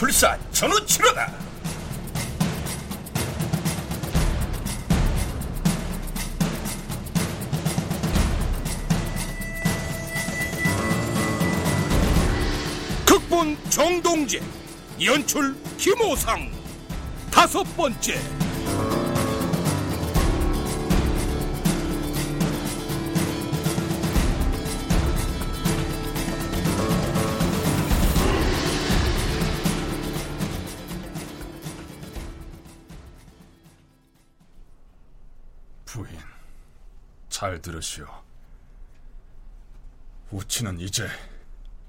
술사 전우치로다. 극본 정동재 연출 김호상. 다섯 번째 잘 들으시오. 우치는 이제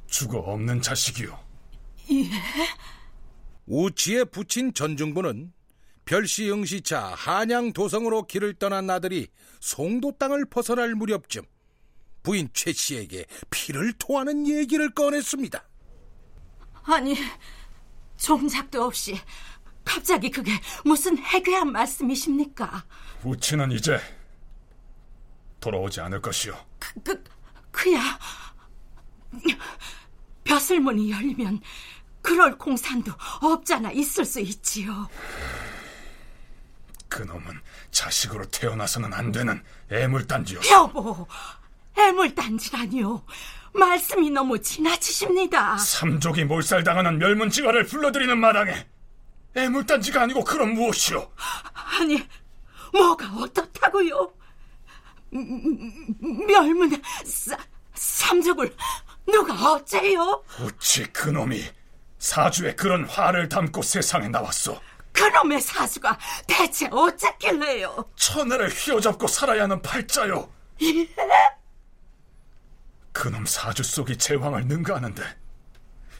죽어 없는 자식이오. 예? 우치의 부친 전중부는 별시 응시차 한양 도성으로 길을 떠난 아들이 송도 땅을 벗어날 무렵쯤 부인 최 씨에게 피를 토하는 얘기를 꺼냈습니다. 아니, 종작도 없이 갑자기 그게 무슨 해괴한 말씀이십니까? 우치는 이제 돌아오지 않을 것이오. 그, 그, 그야 벼슬문이 열리면 그럴 공산도 없잖아 있을 수 있지요. 그놈은 자식으로 태어나서는 안 되는 애물단지요. 여보, 애물단지라니요. 말씀이 너무 지나치십니다. 삼족이 몰살당하는 멸문지가를 불러들이는 마당에 애물단지가 아니고 그럼 무엇이오? 아니, 뭐가 어떻다고요? 멸문 사, 삼족을 누가 어째요? 어찌 그놈이 사주에 그런 화를 담고 세상에 나왔소? 그놈의 사수가 대체 어쨌길래요? 천하를 휘어잡고 살아야 하는 팔자요. 예? 그놈 사주 속이 제왕을 능가하는데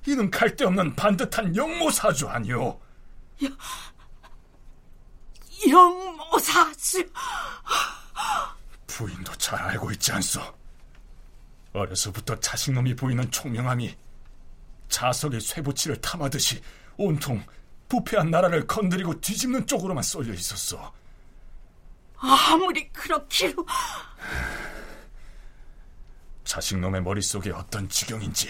이는 갈데 없는 반듯한 영모 사주 아니오. 영모 사주 부인도 잘 알고 있지 않소. 어려서부터 자식놈이 보이는 총명함이 자석의 쇠붙이를 탐하듯이 온통 부패한 나라를 건드리고 뒤집는 쪽으로만 쏠려 있었어. 아무리 그렇기로 자식놈의 머릿속에 어떤 지경인지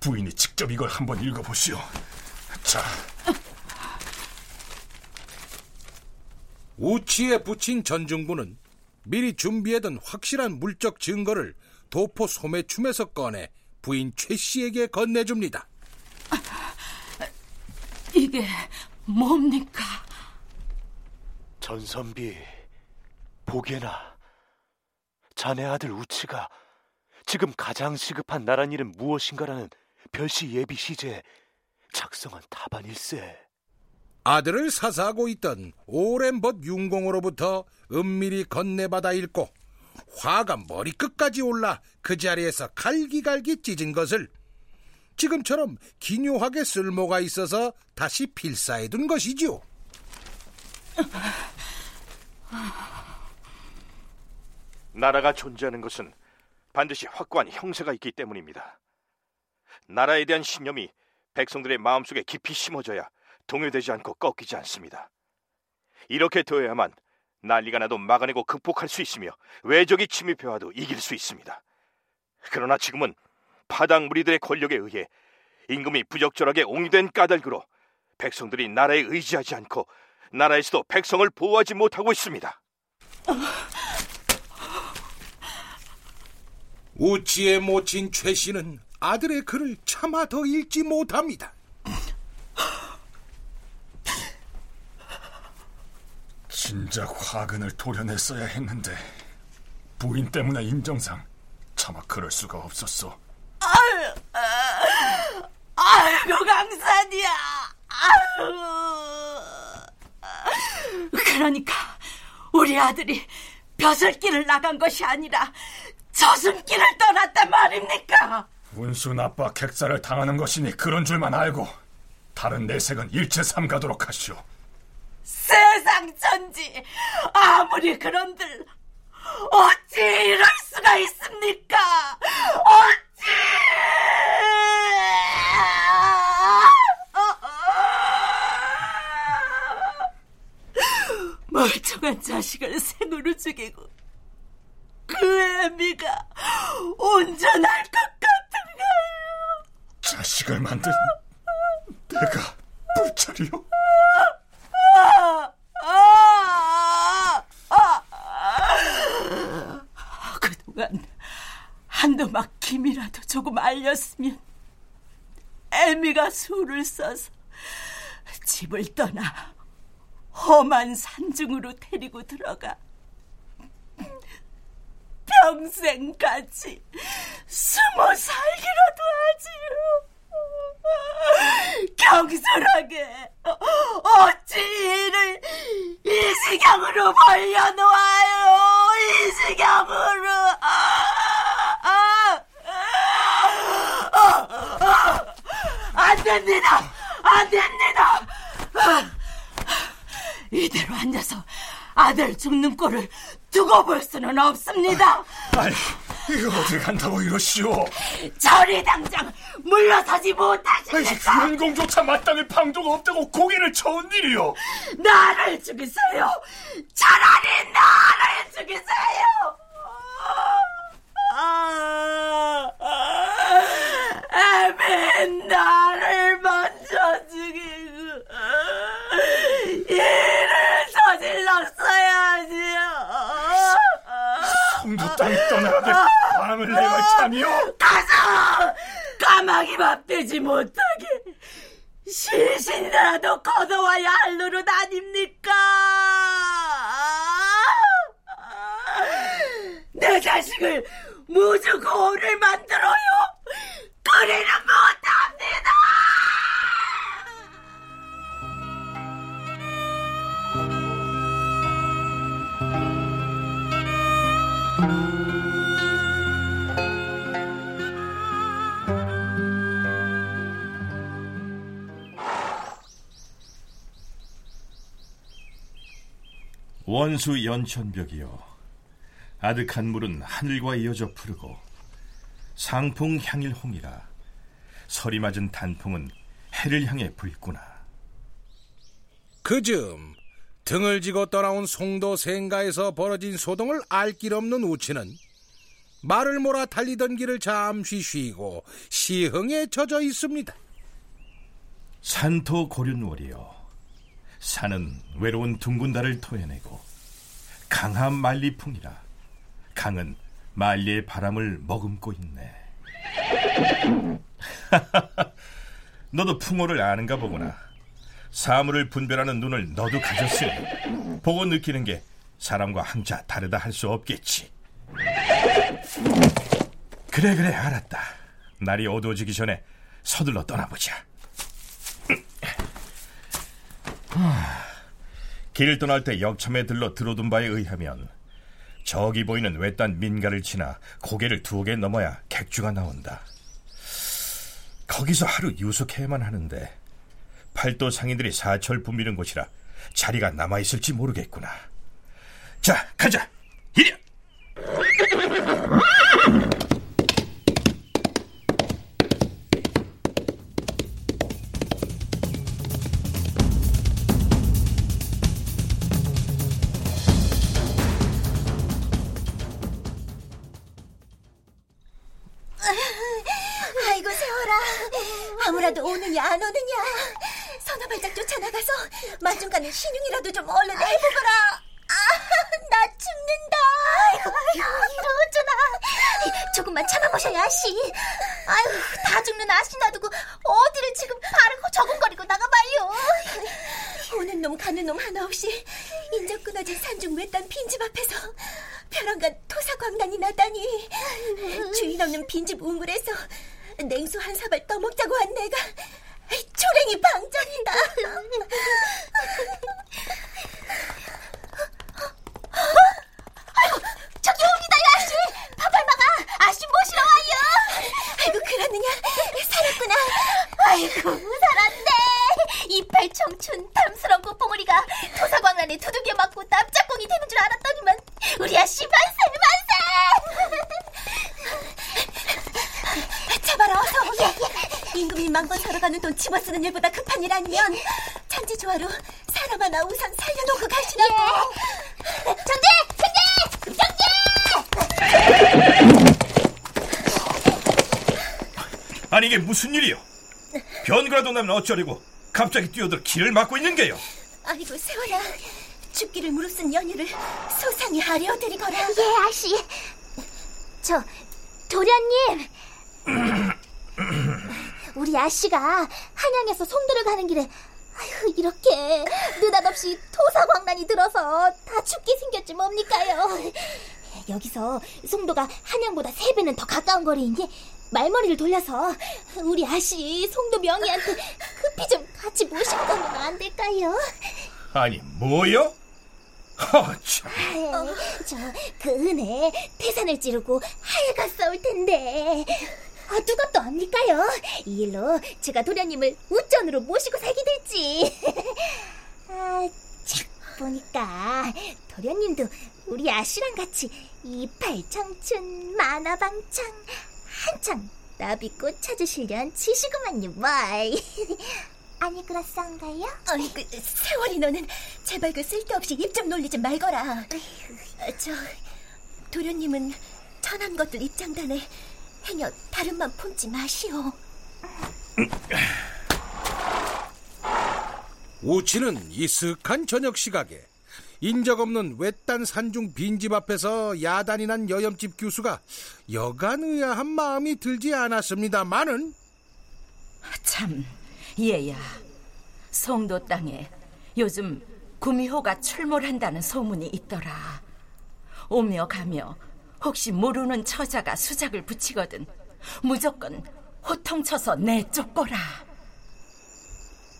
부인이 직접 이걸 한번 읽어보시오. 자, 우치의 부친 전중부는 미리 준비해둔 확실한 물적 증거를 도포 소매춤에서 꺼내 부인 최 씨에게 건네줍니다. 이게 뭡니까? 전선비, 보게나, 자네 아들 우치가 지금 가장 시급한 나란 일은 무엇인가라는 별시 예비 시제에 작성한 답안일세. 아들을 사사하고 있던 오랜 벗 윤공으로부터 은밀히 건네받아 읽고 화가 머리끝까지 올라 그 자리에서 갈기갈기 찢은 것을 지금처럼 기묘하게 쓸모가 있어서 다시 필사해 둔 것이지요. 나라가 존재하는 것은 반드시 확고한 형세가 있기 때문입니다. 나라에 대한 신념이 백성들의 마음속에 깊이 심어져야 동요되지 않고 꺾이지 않습니다. 이렇게 되어야만 난리가 나도 막아내고 극복할 수 있으며 외적이 침입해와도 이길 수 있습니다. 그러나 지금은 파당 무리들의 권력에 의해 임금이 부적절하게 옹이된 까닭으로 백성들이 나라에 의지하지 않고 나라에서도 백성을 보호하지 못하고 있습니다. 우치의 모친 최 씨는 아들의 글을 차마 더 읽지 못합니다. 진작 화근을 도려냈어야 했는데 부인 때문에 인정상 차마 그럴 수가 없었어. 아유, 아유, 강산이야. 아유. 그러니까 우리 아들이 벼슬길을 나간 것이 아니라 저승길을 떠났단 말입니까? 운수 나빠 객사를 당하는 것이니 그런 줄만 알고 다른 내색은 일체 삼가도록 하시오. 세상 천지 아무리 그런들 어찌 이럴 수가 있습니까? 어찌? 멀쩡한 자식을 생으로 죽이고 그 애미가 온전할 것 같은가요? 자식을 만든 내가 불찰이요? 그동안 한두 막힘이라도 조금 알렸으면 애미가 술을 써서 집을 떠나 험한 산중으로 데리고 들어가 평생 같이 숨어 살기라도 하지요. 경솔하게 어찌 이를 이 지경으로 벌려놓아요. 이 지경으로. 됩니다. 안 됩니다. 이대로 앉아서 아들 죽는 꼴을 두고 볼 수는 없습니다. 아니, 이거 어딜 간다고 이러시오? 저리 당장 물러서지 못하십니까? 아니, 주인공조차 마땅히 방도가 없다고 고개를 쳐온 일이요. 나를 죽이세요. 차라리 나를 죽이세요. 아, 애맨 나를 먼저 죽이고 일을 저질렀어야지요. 성도 땅 떠나가게 밤을 내가 참이요. 가서 까마귀 밥 되지 못하게 시신이라도 걷어와야 할 노릇 아닙니까? 내 자식을 무주 고를 만들어요. 원수 연천벽이여 아득한 물은 하늘과 이어져 푸르고 상풍 향일 홍이라. 서리 맞은 단풍은 해를 향해 불구나. 그즈음 등을 지고 떠나온 송도 생가에서 벌어진 소동을 알 길 없는 우치는 말을 몰아 달리던 길을 잠시 쉬고 시흥에 젖어 있습니다. 산토 고륜월이여 산은 외로운 둥근 달을 토해내고 강한 만리풍이라. 강은 만리의 바람을 머금고 있네. 너도 풍호를 아는가 보구나. 사물을 분별하는 눈을 너도 가졌으니 보고 느끼는 게 사람과 항자 다르다 할 수 없겠지. 그래 그래 알았다. 날이 어두워지기 전에 서둘러 떠나보자 길 떠날 때 역참에 들러 들어둔 바에 의하면 저기 보이는 외딴 민가를 지나 고개를 두 개 넘어야 객주가 나온다. 거기서 하루 유숙해야만 하는데 팔도 상인들이 사철 붐비는 곳이라 자리가 남아 있을지 모르겠구나. 자, 가자! 이리! 가는 신용이라도 좀 얼른 해보거라. 아나 죽는다. 아이고 이거 어쩌나. 조금만 참아보셔야 아씨. 아유 다 죽는 아씨 놔두고 어디를 지금 바르고 저금거리고 나가봐요. 오는 놈 가는 놈 하나 없이 인적 끊어진 산중 외딴 빈집 앞에서 벼랑간 토사광란이 나다니. 주인 없는 빈집 우물에서 냉수 한 사발 떠먹자고 한 내가 초랭이 방전이다. 아이고, 저기 옵니다, 아씨. 파발마가 아씨 모시러 와요. 그러느냐. 살았구나. 아이고, 살았네. 이팔 청춘 탐스러운 뽀뽀머리가 토사광란에 두들겨 맞고 납작공이 되는 줄 알았더니만 우리 아씨 만세 만세. 잡아라 어서. 임금이 망건 사러 가는 돈 집어쓰는 일보다 급한 일 아니면 찬지 조화로 사람 하나 우선 살려놓고 가시라고. 정재! 정재! 정재! 아니 이게 무슨 일이요? 변구라도 나면 어쩌려고 갑자기 뛰어들어 길을 막고 있는 게요. 아이고 세월아 죽기를 무릅쓴 연유를 소상히 하려드리거라 예, 아씨. 저 도련님. 우리 아씨가 한양에서 송도를 가는 길에 아휴 이렇게 느닷없이 토사광란이 들어서 다 죽게 생겼지 뭡니까요? 여기서 송도가 한양보다 세 배는 더 가까운 거리이니 말머리를 돌려서 우리 아씨 송도 명희한테 급히 좀 같이 모시고 가면 안 될까요? 아니 뭐요? 허참. 저그 은혜 태산을 찌르고 하여가 싸울 텐데 아 누가 또 압니까요? 이 일로 제가 도련님을 우전으로 모시고 살게 될지 아참 보니까 도련님도 우리 아씨랑 같이 이팔 청춘 만화방창 한창 나비꽃 찾으시련 치시구만요 뭘 아니 그렇상가요? 아이 그 세월이 너는 제발 그 쓸데없이 입 좀 놀리지 말거라. 아, 저 도련님은 천한 것들 입장단에 행여 다른만 품지 마시오. 우치는 이슥한 저녁 시각에 인적 없는 외딴 산중 빈집 앞에서 야단이 난 여염집 교수가 여간 의아한 마음이 들지 않았습니다마는 참, 얘야. 송도 땅에 요즘 구미호가 출몰한다는 소문이 있더라. 오며 가며 혹시 모르는 처자가 수작을 붙이거든 무조건 호통쳐서 내쫓거라.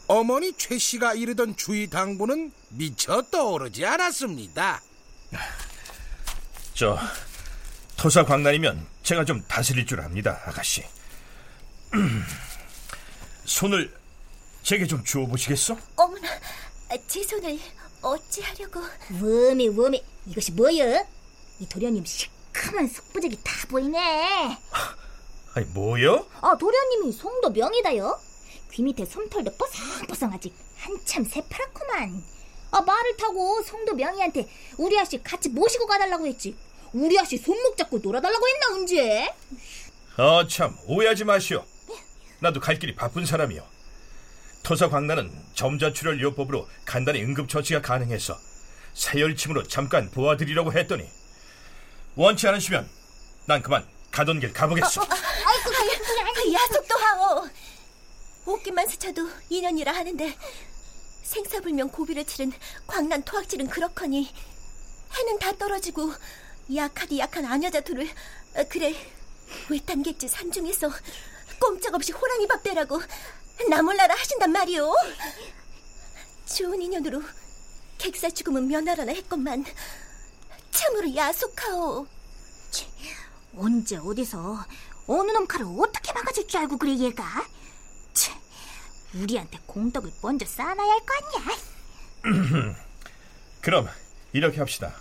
어머니 최 씨가 이르던 주의 당부는 미처 떠오르지 않았습니다. 저 토사 광란이면 제가 좀 다스릴 줄 압니다, 아가씨. 손을 제게 좀 주워 보시겠어? 어머나 아, 제 손을 어찌하려고 워미 워미 이것이 뭐여? 이 도련님 시커먼 속부적이 다 보이네 아니 뭐요? 아 도련님이 송도 명이다요 귀 밑에 솜털도 뽀송뽀송하지 한참 새파랗구만 아 말을 타고 송도 명이한테 우리 아씨 같이 모시고 가달라고 했지 우리 아씨 손목 잡고 놀아달라고 했나 언제? 어참 오해하지 마시오. 나도 갈 길이 바쁜 사람이요. 토사 광란은 점자출혈 요법으로 간단히 응급처치가 가능해서 세열침으로 잠깐 보아드리려고 했더니 원치 않으시면 난 그만 가던 길 가보겠소. 아이고 그 야속도 하오 옷깃만 스쳐도 인연이라 하는데 생사불명 고비를 치른 광란 토악질은 그렇거니 해는 다 떨어지고 약하디 약한 아녀자 둘을 어, 그래 외딴 객지 산중에서 꼼짝없이 호랑이 밥 대라고 나 몰라라 하신단 말이오. 좋은 인연으로 객사 죽음은 면하라나 했건만 참으로 야속하오. 언제 어디서 어느 놈 칼을 어떻게 막아줄 줄 알고 그래 얘가? 치, 우리한테 공덕을 먼저 쌓아놔야 할 거 아니야 그럼 이렇게 합시다.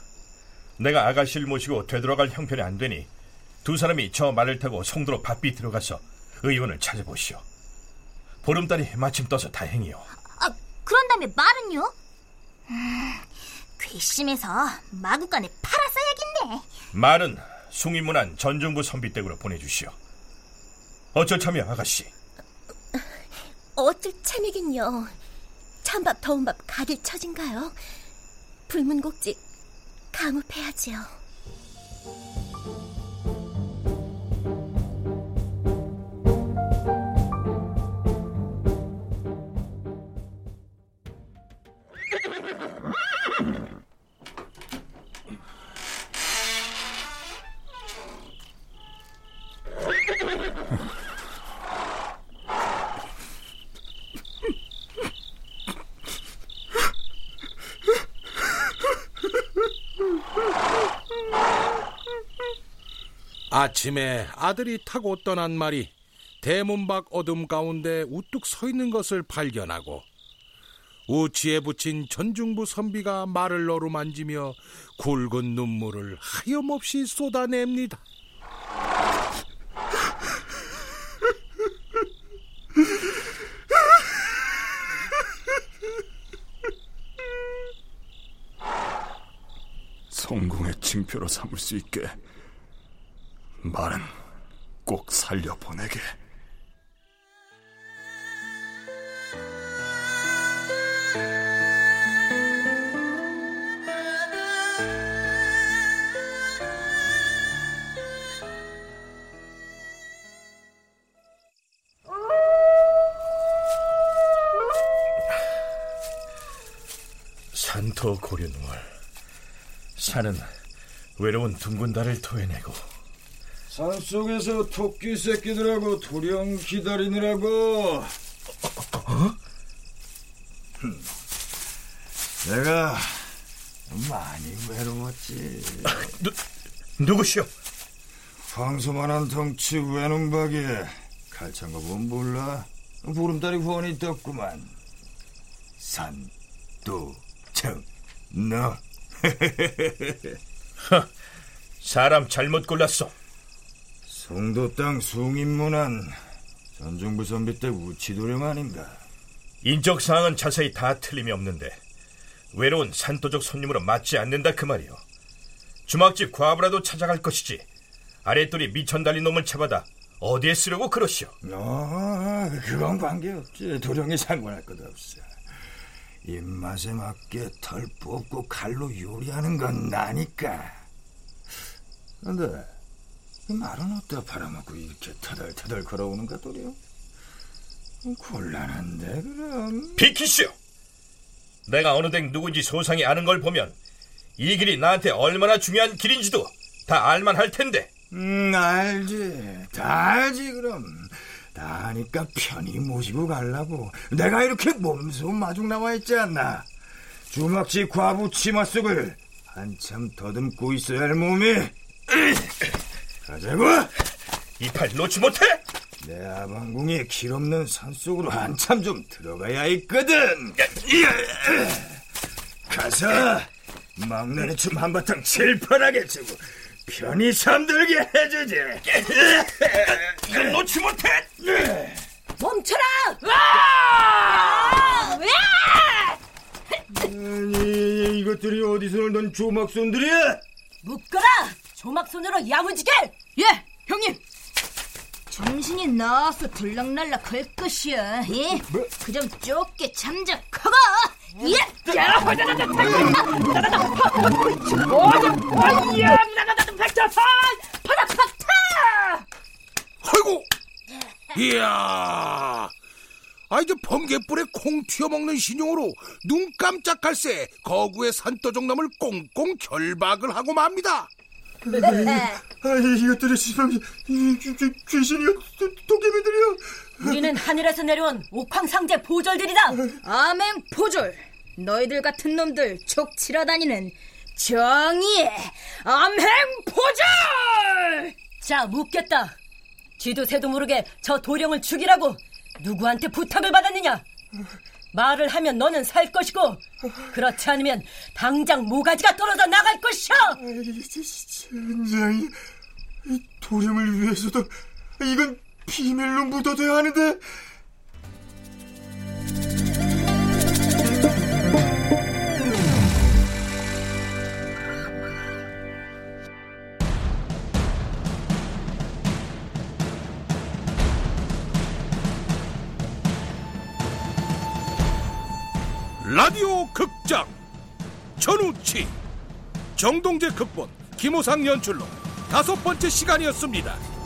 내가 아가씨를 모시고 되돌아갈 형편이 안 되니 두 사람이 저 말을 타고 송도로 바삐 들어가서 의원을 찾아보시오. 보름달이 마침 떠서 다행이요. 아, 그런 다음에 말은요? 음, 괘씸해서 마구간에 팔아써야겠네 말은 숭인문안 전정부 선비댁으로 보내주시오. 어쩔 참여 아가씨. 어쩔 참이긴요. 찬밥 더운 밥 가득 처진가요? 불문곡직 감읍해야지요. 아침에 아들이 타고 떠난 말이 대문 밖 어둠 가운데 우뚝 서 있는 것을 발견하고 우치에 붙인 전중부 선비가 말을 어루만지며 굵은 눈물을 하염없이 쏟아냅니다. 성공의 징표로 삼을 수 있게 말은 꼭 살려보내게. 산토 고륜월 산은 외로운 둥근 달을 토해내고 산속에서 토끼 새끼들하고 도령 기다리느라고. 흠, 내가 많이 외로웠지. 누, 누구시오? 황소만한 덩치 외눈박이 갈창 거 보면 몰라. 보름달이 후원이 떴구만. 산도청 너. 사람 잘못 골랐어 송도 땅 숭인문안 전중부 선비 때 우치도령 아닌가 인적 사항은 자세히 다 틀림이 없는데 외로운 산도적 손님으로 맞지 않는다 그 말이오. 주막집 과부라도 찾아갈 것이지. 아랫돌이 미천 달린 놈을 잡아다 어디에 쓰려고 그러시오. 어, 그건 관계없지. 도령이 상관할 것 없어. 입맛에 맞게 털 뽑고 칼로 요리하는 건 나니까. 근데 그 말은 어디다 팔아먹고 이렇게 터덜터덜 걸어오는가 도령? 곤란한데 그럼. 비키시오. 내가 어느 댁 누군지 소상히 아는 걸 보면 이 길이 나한테 얼마나 중요한 길인지도 다 알만 할 텐데. 음, 알지. 다 알지, 그럼. 다 아니까 편히 모시고 가려고. 내가 이렇게 몸소 마중 나와 있지 않나. 주막집 과부 치마 속을 한참 더듬고 있어야 할 몸이. 가자고! 이팔 놓지 못해? 내 아방궁이 길 없는 산속으로 한참 좀 들어가야 있거든. 가서 막내는 춤 한바탕 질펀하게 추고 편히 잠들게 해주지. 이걸 놓지 못해? 멈춰라! 아니 이것들이 어디서 놀던 조막손들이야? 묶어라! 조막손으로 야무지게! 예, 형님. 정신이 나와서 들락날락 할 것이야. 예? 그좀 좁게 잠적하고. 예! 아이고, 이야, 아 이제 번개불에 콩 튀어먹는 신용으로 눈 깜짝할 새 거구의 산도종남을 꽁꽁 결박을 하고 맙니다. 아 이것들이 시방 귀신이요 도깨비들이요. 우리는 하늘에서 내려온 옥황상제 보절들이다! 아맹 포졸. 너희들 같은 놈들 촉 치러 다니는 정의의 암행 포졸! 자, 묻겠다. 쥐도 새도 모르게 저 도령을 죽이라고 누구한테 부탁을 받았느냐? 말을 하면 너는 살 것이고 그렇지 않으면 당장 모가지가 떨어져 나갈 것이야. 젠장이 도령을 위해서도 이건 비밀로 묻어둬야 하는데. 라디오 극장 전우치 정동재 극본 김호상 연출로 다섯 번째 시간이었습니다.